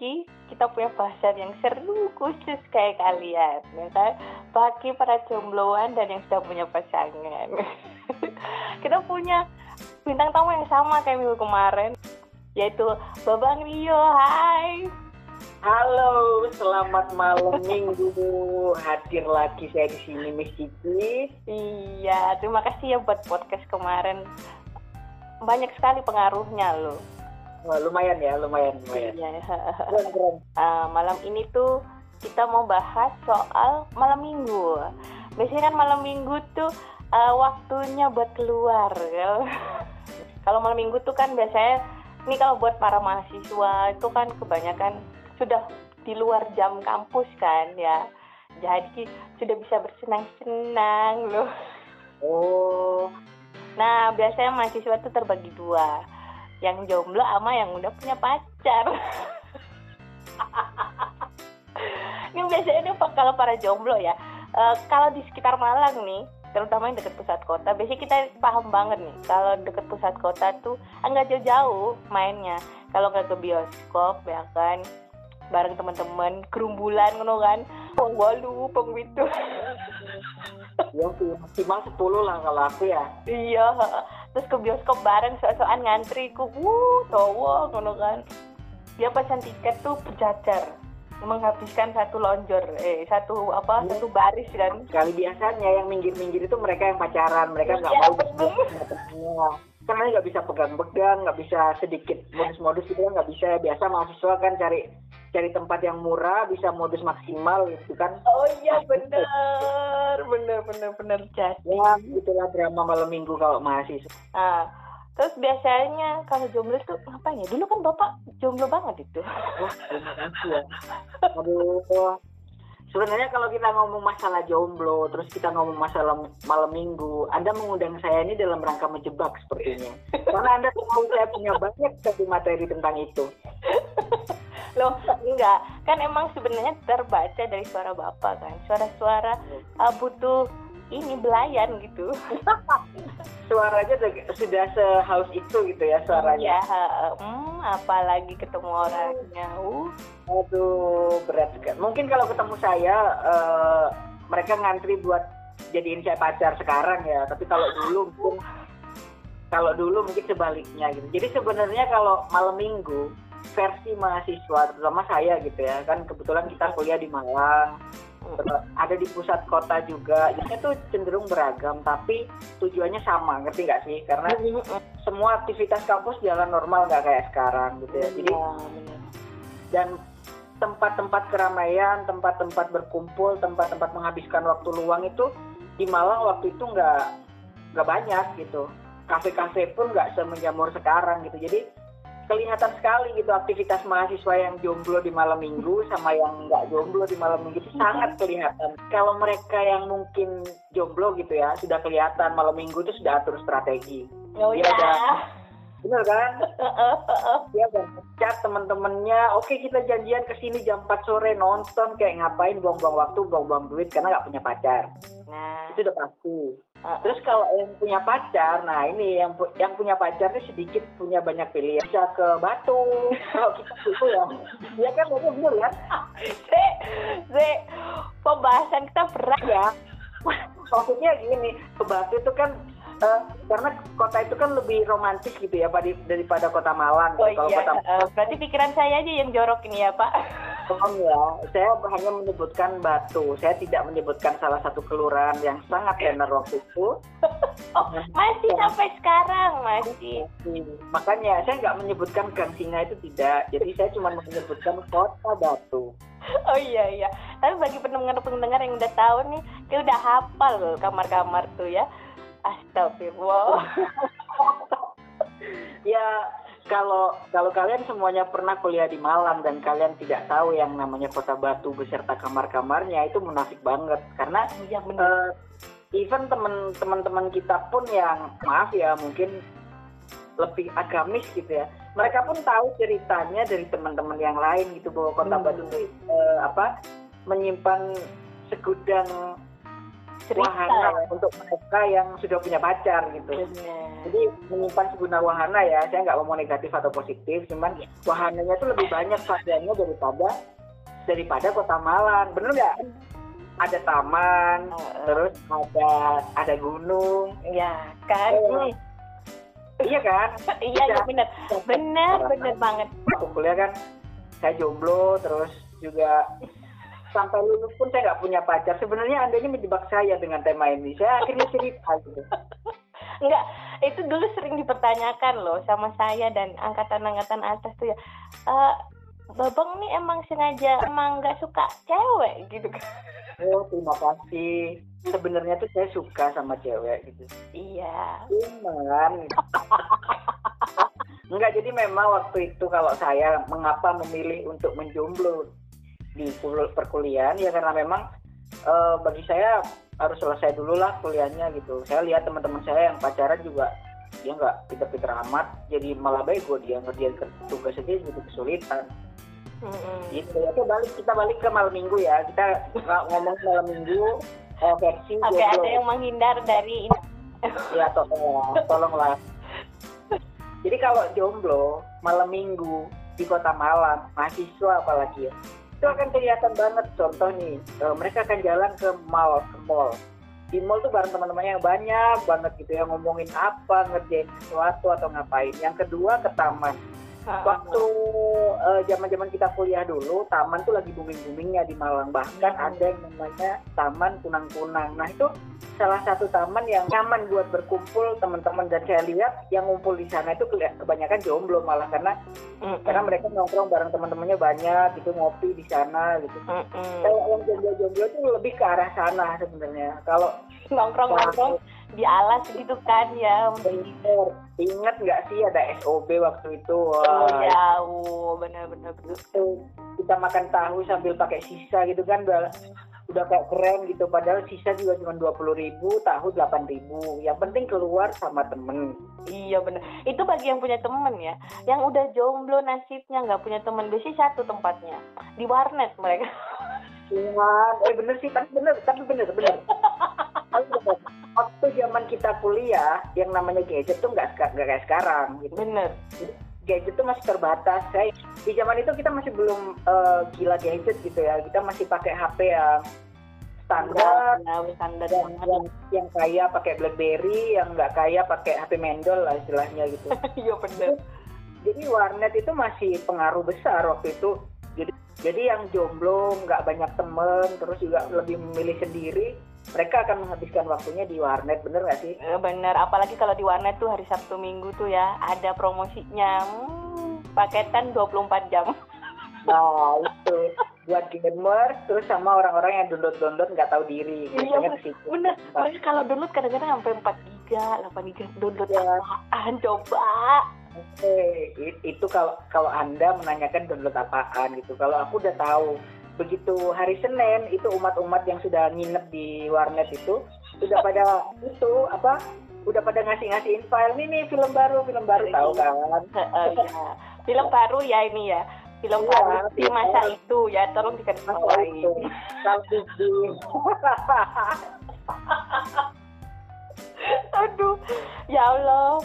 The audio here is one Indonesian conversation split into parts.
lagi kita punya bahasan yang seru khusus kayak kalian ya kan bagi para jombloan dan yang sudah punya pasangan kita punya bintang tamu yang sama kayak minggu kemarin yaitu Babang Rio hai Halo, selamat malam minggu. Hadir lagi saya di sini Miss Cici. Iya, terima kasih ya buat podcast kemarin. Banyak sekali pengaruhnya loh. Lumayan ya, lumayan, lumayan. Iya. Keren, keren. Uh, malam ini tuh kita mau bahas soal malam minggu. Biasanya kan malam minggu tuh uh, waktunya buat keluar. ya. kalau malam minggu tuh kan biasanya ini kalau buat para mahasiswa itu kan kebanyakan sudah di luar jam kampus kan ya. Jadi sudah bisa bersenang-senang loh. Oh, Nah, biasanya mahasiswa tuh terbagi dua. Yang jomblo sama yang udah punya pacar. Ini biasanya Pak, kalau para jomblo ya, eh, kalau di sekitar Malang nih, terutama yang dekat pusat kota, biasanya kita paham banget nih, kalau dekat pusat kota tuh enggak jauh-jauh mainnya. Kalau nggak ke bioskop ya kan, bareng teman-teman kerumbulan ngono kan. Wong walu, peng gitu. ya maksimal 10 lah kalau aku ya. Iya, terus ke bioskop bareng soal-soal ngantri ku, wuh, cowok ngono kan. Dia pesan tiket tuh berjajar, menghabiskan satu lonjor, eh satu apa, Hmm. satu baris kan. Kali biasanya yang minggir-minggir itu mereka yang pacaran, mereka nggak Iya, mau bertemu. Karena nggak bisa pegang-pegang, nggak bisa sedikit modus-modus itu nggak bisa. Biasa mahasiswa kan cari cari tempat yang murah, bisa modus maksimal gitu kan. Oh iya bener, bener bener bener jadi. Ya, itulah drama malam minggu kalau mahasiswa. Nah, terus biasanya kalau jomblo tuh ngapain ya? Dulu kan bapak jomblo banget itu. Wah, terima kasih ya. Aduh. Sebenarnya kalau kita ngomong masalah jomblo, terus kita ngomong masalah malam minggu, Anda mengundang saya ini dalam rangka menjebak sepertinya. Karena Anda tahu saya punya banyak sekali materi tentang itu. Loh, enggak. Kan emang sebenarnya terbaca dari suara bapak kan. Suara-suara uh, butuh ini belayan gitu. Suaranya sudah- sehaus itu gitu ya suaranya. Ya, hmm, apalagi ketemu orangnya. Uh, Aduh, berat sekali. Mungkin kalau ketemu saya, eh, mereka ngantri buat jadiin saya pacar sekarang ya. Tapi kalau dulu mungkin, kalau dulu mungkin sebaliknya gitu. Jadi sebenarnya kalau malam minggu versi mahasiswa, terutama saya gitu ya, kan kebetulan kita kuliah di Malang, ada di pusat kota juga. Itu cenderung beragam, tapi tujuannya sama, ngerti nggak sih? Karena semua aktivitas kampus jalan normal nggak kayak sekarang gitu ya. Jadi Iya, dan tempat-tempat keramaian, tempat-tempat berkumpul, tempat-tempat menghabiskan waktu luang itu di Malang waktu itu nggak nggak banyak gitu. Kafe-kafe pun nggak semenjamur sekarang gitu. Jadi kelihatan sekali gitu aktivitas mahasiswa yang jomblo di malam minggu sama yang nggak jomblo di malam minggu itu sangat kelihatan. Kalau mereka yang mungkin jomblo gitu ya sudah kelihatan malam minggu itu sudah atur strategi. Oh Dia ya. udah- Bener kan? dia udah chat temen-temennya oke kita janjian ke sini jam 4 sore nonton kayak ngapain buang-buang waktu buang-buang duit karena nggak punya pacar Nah, itu udah pasti. Uh, terus kalau yang punya pacar nah ini yang pu- yang punya pacar ini sedikit punya banyak pilihan. Bisa ke Batu. Kalau kita gitu ya. Dia kan bener bener kan Se, se, pembahasan kita berat ya. Maksudnya gini ke Batu itu kan eh, karena kota itu kan lebih romantis gitu ya pada- daripada kota Malang. Oh kalau iya, kota uh, berarti pikiran saya aja yang jorok ini ya Pak. Tolong ya, saya hanya menyebutkan Batu. Saya tidak menyebutkan salah satu kelurahan yang sangat tenar waktu itu. Oh, masih sampai sekarang masih. Makanya saya nggak menyebutkan Gang Singa itu tidak. Jadi saya cuma menyebutkan kota Batu. Oh iya iya. Tapi bagi pendengar-pendengar yang udah tahu nih, dia udah hafal loh kamar-kamar tuh ya. Astagfirullah. Ya kalau kalau kalian semuanya pernah kuliah di Malang dan kalian tidak tahu yang namanya kota Batu beserta kamar-kamarnya itu munafik banget karena benar. eh, even teman teman-teman kita pun yang maaf ya mungkin lebih agamis gitu ya mereka pun tahu ceritanya dari teman-teman yang lain gitu bahwa kota Hmm. Batu itu eh, apa menyimpan segudang Cerita. wahana untuk mereka yang sudah punya pacar gitu. Benar. Jadi menyimpan seguna wahana ya, saya nggak ngomong negatif atau positif, cuman wahananya itu lebih banyak variannya daripada daripada kota Malang, bener nggak? Ada taman, Heeh. terus ada ada gunung, ya kan Eh, iya kan? iya iya benar benar benar banget kuliah kan saya jomblo, terus juga sampai lulus pun saya nggak punya pacar. Sebenarnya anda ini menjebak saya dengan tema ini. Saya akhirnya cerita gitu. Enggak, itu dulu sering dipertanyakan loh sama saya dan angkatan-angkatan atas tuh ya. Eh, Babang nih emang sengaja emang nggak suka cewek gitu kan? Oh terima kasih. Sebenarnya tuh saya suka sama cewek gitu. Iya. Cuman enggak jadi memang waktu itu kalau saya mengapa memilih untuk menjomblo di kul- perkuliahan ya karena memang eh, bagi saya harus selesai dulu lah kuliahnya gitu. Saya lihat teman-teman saya yang pacaran juga dia nggak pinter-pinter amat jadi malah bego dia ngerjain tugas aja jadi kesulitan Mm-mm. gitu oke balik kita balik ke malam minggu ya kita ngomong malam minggu eh, versi Oke, jomblo. ada yang menghindar dari ini. ya tolong tolonglah jadi kalau jomblo malam minggu di kota Malang mahasiswa apalagi ya itu akan kelihatan banget. Contoh nih eh, mereka akan jalan ke mall ke mall. Di mall tuh bareng teman-temannya yang banyak banget gitu ya ngomongin apa ngerjain sesuatu atau ngapain. Yang kedua ke taman waktu eh, zaman-zaman kita kuliah dulu taman tuh lagi booming boomingnya di Malang. Bahkan Hmm. ada yang namanya taman kunang-kunang. Nah itu salah satu taman yang nyaman buat berkumpul teman-teman. Dan saya lihat yang ngumpul di sana itu kebanyakan jomblo malah. Karena Mm-mm. karena mereka nongkrong bareng teman-temannya banyak gitu ngopi di sana gitu. Mm-mm. kalau yang jomblo-jomblo itu lebih ke arah sana sebenarnya. Kalau nongkrong-nongkrong di alas gitu kan ya. bener ingat nggak sih ada SOB waktu itu Oh Wah, ya, oh, benar-benar benar. itu kita makan tahu sambil pakai sisa gitu kan udah udah kayak keren gitu padahal sisa juga cuma dua puluh ribu tahu delapan ribu yang penting keluar sama temen Iya benar. Itu bagi yang punya temen ya. Yang udah jomblo nasibnya nggak punya temen. Biasanya satu tempatnya di warnet mereka. cuman eh bener sih tapi bener tapi bener bener kuliah yang namanya gadget tuh nggak kayak sekarang gitu Bener. gadget tuh masih terbatas saya di zaman itu kita masih belum eh, gila gadget gitu ya kita masih pakai HP yang standar standar yang, yang, yang kaya pakai BlackBerry, yang nggak kaya pakai HP mendol lah istilahnya gitu. Iya bener. Jadi warnet itu masih pengaruh besar waktu itu. Jadi jadi yang jomblo nggak banyak temen, terus juga lebih memilih sendiri, mereka akan menghabiskan waktunya di warnet, bener nggak sih? Eh, Bener. Apalagi kalau di warnet tuh hari Sabtu Minggu tuh ya ada promosinya. Hmm, paketan 24 jam. Nah itu buat gamer, terus sama orang-orang yang download-download nggak tahu diri, ke situ. Bener. Kalau download kadang-kadang sampai 4 giga, 8 giga download Ya. apaan coba. Oke, i- itu kalau kalau anda menanyakan download apaan gitu. Kalau aku udah tahu. Begitu hari Senin itu umat-umat yang sudah nginep di warnet itu sudah pada itu apa? Udah pada ngasih-ngasihin file nih nih film baru, film baru tahu kan? Eh, ya. Film baru ya ini ya. Film Iya, baru di masa baru. itu ya tolong tahu itu kalau di, di- Aduh, ya Allah.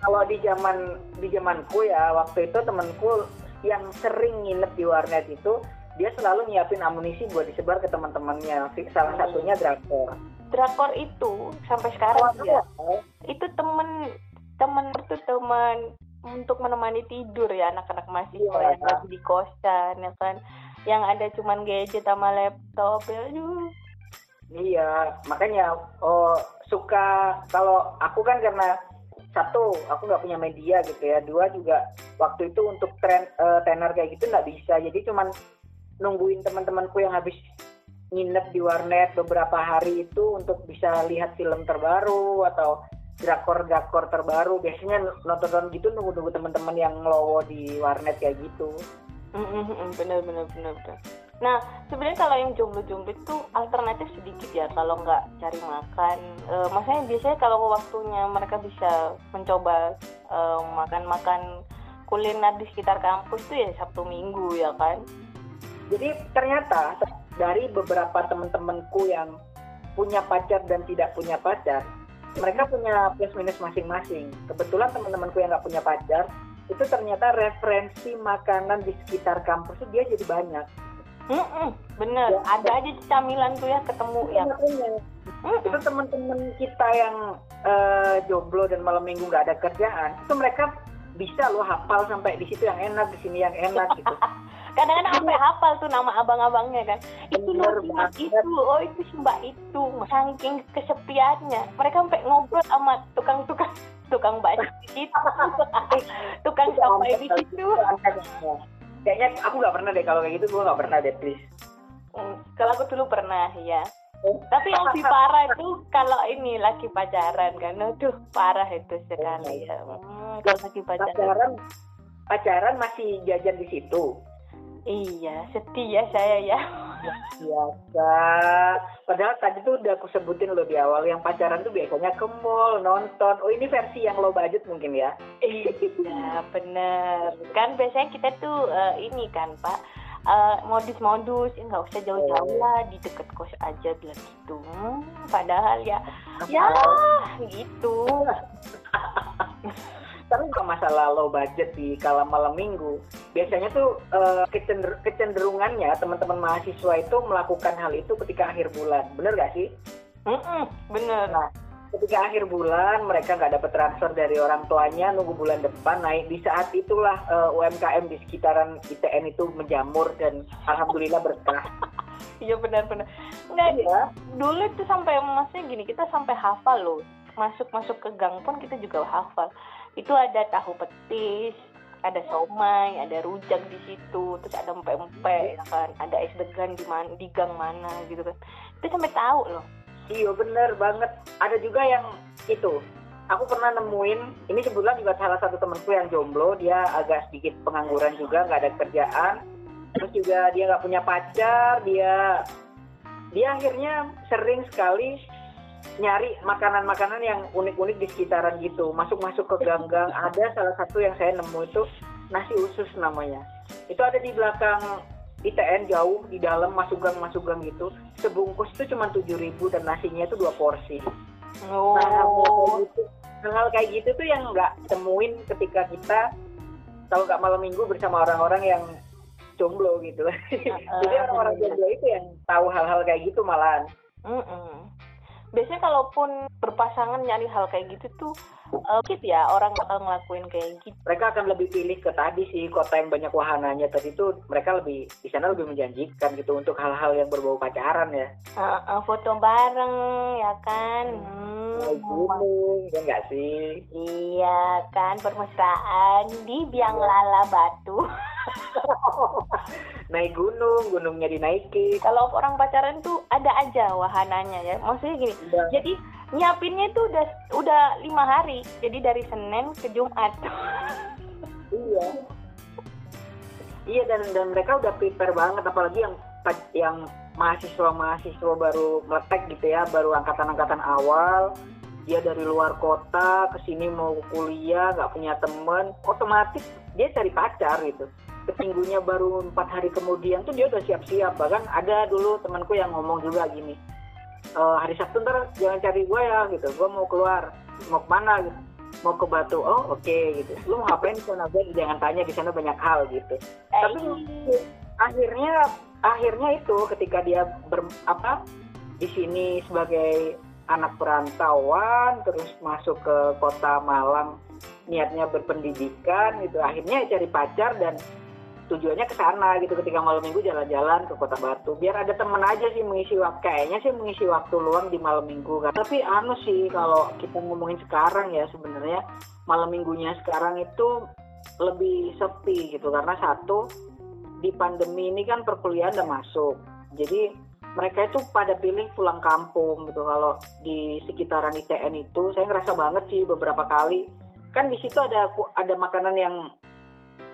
kalau di zaman di zamanku ya waktu itu temanku yang sering nginep di warnet itu dia selalu nyiapin amunisi buat disebar ke teman-temannya. Salah satunya drakor. Drakor itu sampai sekarang ya. Itu temen temen itu temen untuk menemani tidur ya anak-anak mahasiswa Iya. yang lagi di kosan ya kan. Yang ada cuman gadget sama laptop. ya, Aduh. Iya, makanya oh, suka kalau aku kan karena satu aku nggak punya media gitu ya, dua juga waktu itu untuk tren eh, tenar kayak gitu nggak bisa, jadi cuman nungguin teman-temanku yang habis nginep di warnet beberapa hari itu untuk bisa lihat film terbaru atau drakor-drakor terbaru. Biasanya nonton-nonton gitu nunggu-nunggu teman-teman yang ngelowo di warnet kayak gitu. Mm, mm, mm, bener bener bener bener. Nah sebenarnya kalau yang jomblo-jomblo itu alternatif sedikit ya kalau nggak cari makan. Eh, maksudnya biasanya kalau waktunya mereka bisa mencoba eh, makan-makan kuliner di sekitar kampus tuh ya Sabtu Minggu ya kan. Jadi ternyata dari beberapa teman-temanku yang punya pacar dan tidak punya pacar mereka punya plus minus masing-masing. Kebetulan teman-temanku yang nggak punya pacar itu ternyata referensi makanan di sekitar kampus itu dia jadi banyak. Mm-mm, bener. Ya. ada aja camilan tuh ya ketemu ya. Mm-mm. itu teman-teman kita yang eh, jomblo dan malam minggu nggak ada kerjaan itu mereka bisa loh hafal sampai di situ yang enak di sini yang enak gitu kadang-kadang sampai hafal tuh nama abang-abangnya kan. Itu loh itu oh itu si mbak itu saking kesepiannya. Mereka sampai ngobrol sama tukang-tukang tukang bakso di situ tukang sampai di situ kayaknya aku nggak pernah deh kalau kayak gitu gue nggak pernah deh please. Hmm, kalau aku dulu pernah ya tapi yang lebih parah itu kalau ini lagi pacaran kan. Aduh parah itu sekali ya. Hmm, kalau lagi pacaran. Pacaran pacaran masih jajan di situ iya sedih ya saya ya. Biasa padahal tadi tuh udah aku sebutin loh di awal yang pacaran tuh biasanya ke mall nonton. Oh ini versi yang low budget mungkin ya? Iya bener. Kan biasanya kita tuh eh, ini kan pak eh, modus-modus. Ya nggak usah jauh-jauh lah di deket kos aja bilang gitu. Hmm, padahal ya ya gitu tapi nggak masalah low budget di kala malam minggu. Biasanya tuh kecender- kecenderungannya teman-teman mahasiswa itu melakukan hal itu ketika akhir bulan. Bener gak sih? Mm-mm, bener. Nah, ketika akhir bulan mereka nggak dapat transfer dari orang tuanya nunggu bulan depan naik. Di saat itulah eh, UMKM di sekitaran ITN itu menjamur dan alhamdulillah berkah. Iya benar-benar nggak ya dulu tuh sampai maksudnya gini kita sampai hafal loh. Masuk masuk ke gang pun kita juga hafal itu ada tahu petis ada somai ada rujak di situ terus ada empek-empek ya kan? Ada es degan di mana di gang mana gitu kan. Itu sampai tahu loh. Iya bener banget. Ada juga yang itu. Aku pernah nemuin ini kebetulan juga salah satu temanku yang jomblo dia agak sedikit pengangguran juga nggak ada kerjaan. Terus juga dia nggak punya pacar dia dia akhirnya sering sekali nyari makanan-makanan yang unik-unik di sekitaran gitu. Masuk-masuk ke gang-gang. Ada salah satu yang saya nemu itu nasi usus namanya. Itu ada di belakang ITN jauh di dalam masuk gang masuk gang gitu. Sebungkus itu cuma tujuh ribu dan nasinya itu dua porsi. Oh. Nah, hal-hal kayak gitu, hal-hal kayak gitu tuh yang nggak temuin ketika kita kalau nggak malam minggu bersama orang-orang yang jomblo gitu. Jadi orang-orang jomblo itu yang tahu hal-hal kayak gitu malahan. Mm-mm. Biasanya kalaupun berpasangan nyari hal kayak gitu tuh dikit ya orang bakal ngelakuin kayak gitu Mereka akan lebih pilih ke tadi sih kota yang banyak wahananya tadi tuh mereka lebih di sana lebih menjanjikan gitu untuk hal-hal yang berbau pacaran ya. Eh, eh, foto bareng ya kan Hmm, gunung, ya nggak sih? Iya kan permesraan di biang lala batu. Naik gunung, gunungnya dinaiki. Kalau orang pacaran tuh ada aja wahananya ya. Maksudnya gini. Udah, Jadi nyiapinnya tuh udah udah lima hari. Jadi dari Senin ke Jumat. Iya. Iya dan dan mereka udah prepare banget apalagi yang yang mahasiswa-mahasiswa baru meletek gitu ya, baru angkatan-angkatan awal, dia dari luar kota ke sini mau kuliah, nggak punya teman, otomatis dia cari pacar gitu. Seminggunya baru empat hari kemudian tuh dia udah siap-siap. Bahkan ada dulu temanku yang ngomong juga gini, "E, hari Sabtu ntar jangan cari gue ya gitu, gue mau keluar, mau ke mana gitu mau ke Batu. Oh oke gitu. Lu mau ngapain di sana? Gue jangan tanya di sana banyak hal gitu. Tapi akhirnya akhirnya itu ketika dia ber, apa di sini sebagai anak perantauan terus masuk ke kota Malang niatnya berpendidikan gitu akhirnya cari pacar dan tujuannya ke sana gitu ketika malam minggu jalan-jalan ke kota Batu. Biar ada temen aja sih mengisi waktu kayaknya sih mengisi waktu luang di malam minggu kan. Tapi anu sih kalau kita ngomongin sekarang ya sebenarnya malam minggunya sekarang itu lebih sepi gitu karena satu di pandemi ini kan perkuliahan udah masuk. Jadi mereka itu pada pilih pulang kampung gitu. Kalau di sekitaran ITN itu saya ngerasa banget sih beberapa kali. Kan di situ ada ada makanan yang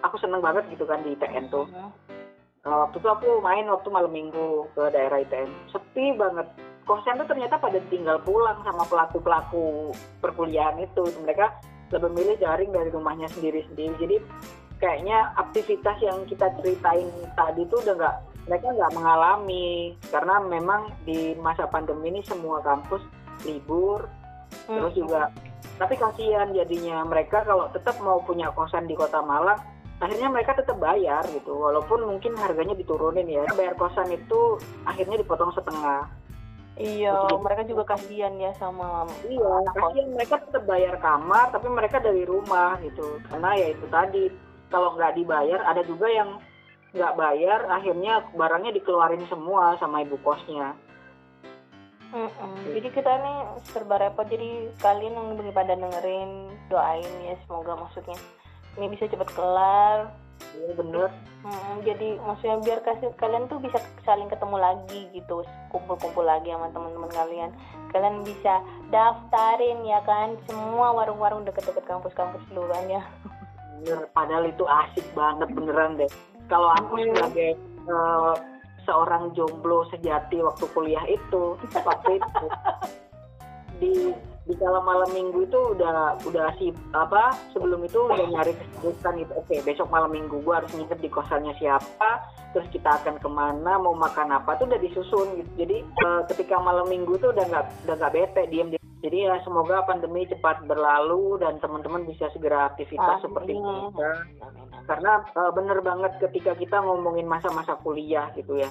aku seneng banget gitu kan di ITN tuh. Nah, waktu itu aku main waktu malam minggu ke daerah ITN, sepi banget. Kosan tuh ternyata pada tinggal pulang sama pelaku-pelaku perkuliahan itu. Mereka lebih milih daring dari rumahnya sendiri-sendiri. Jadi kayaknya aktivitas yang kita ceritain tadi tuh udah nggak mereka nggak mengalami karena memang di masa pandemi ini semua kampus libur Hmm. terus juga tapi kasihan jadinya mereka kalau tetap mau punya kosan di kota Malang akhirnya mereka tetap bayar gitu. Walaupun mungkin harganya diturunin ya. Bayar kosan itu akhirnya dipotong setengah. Iya, Terus mereka juga kasihan ya sama iya kasihan. Mereka tetap bayar kamar tapi mereka dari rumah gitu. Karena ya itu tadi kalau nggak dibayar ada juga yang nggak bayar akhirnya barangnya dikeluarin semua sama ibu kosnya. Mm-mm. Jadi kita nih serba repot. Jadi kalian yang pada dengerin doain ya semoga maksudnya ini bisa cepat kelar. iya bener Mm, jadi maksudnya biar kasih kalian tuh bisa saling ketemu lagi gitu, kumpul-kumpul lagi sama teman-teman kalian. Kalian bisa daftarin ya kan semua warung-warung deket-deket kampus-kampus kan ya. bener padahal itu asik banget beneran deh kalau aku Hmm. sebagai eh, seorang jomblo sejati waktu kuliah itu waktu itu di di kala malam minggu itu udah udah si apa sebelum itu udah nyari kesibukan gitu oke besok malam minggu gua harus nginep di kosannya siapa terus kita akan ke mana mau makan apa tuh udah disusun gitu jadi eh, ketika malam minggu tuh udah nggak udah nggak bete diem diem jadi ya semoga pandemi cepat berlalu dan teman-teman bisa segera aktivitas Amin. seperti amin. karena eh, bener banget ketika kita ngomongin masa-masa kuliah gitu ya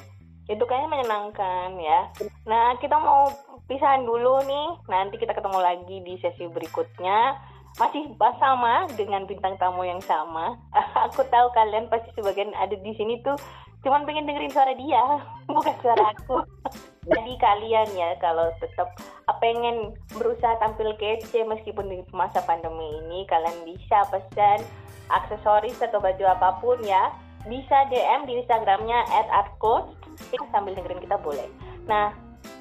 Itu kayaknya menyenangkan ya. Nah, kita mau pisahan dulu nih. Nanti kita ketemu lagi di sesi berikutnya. Masih sama dengan bintang tamu yang sama. Aku tahu kalian pasti sebagian ada di sini tuh cuman pengen dengerin suara dia, bukan suara aku. Jadi kalian ya kalau tetap pengen berusaha tampil kece meskipun di masa pandemi ini, kalian bisa pesan aksesoris atau baju apa pun ya bisa DM di Instagramnya @artcoach sambil dengerin kita boleh. Nah,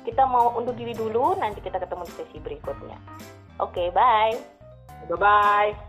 kita mau undur diri dulu, nanti kita ketemu di sesi berikutnya. Oke, bye. bye bye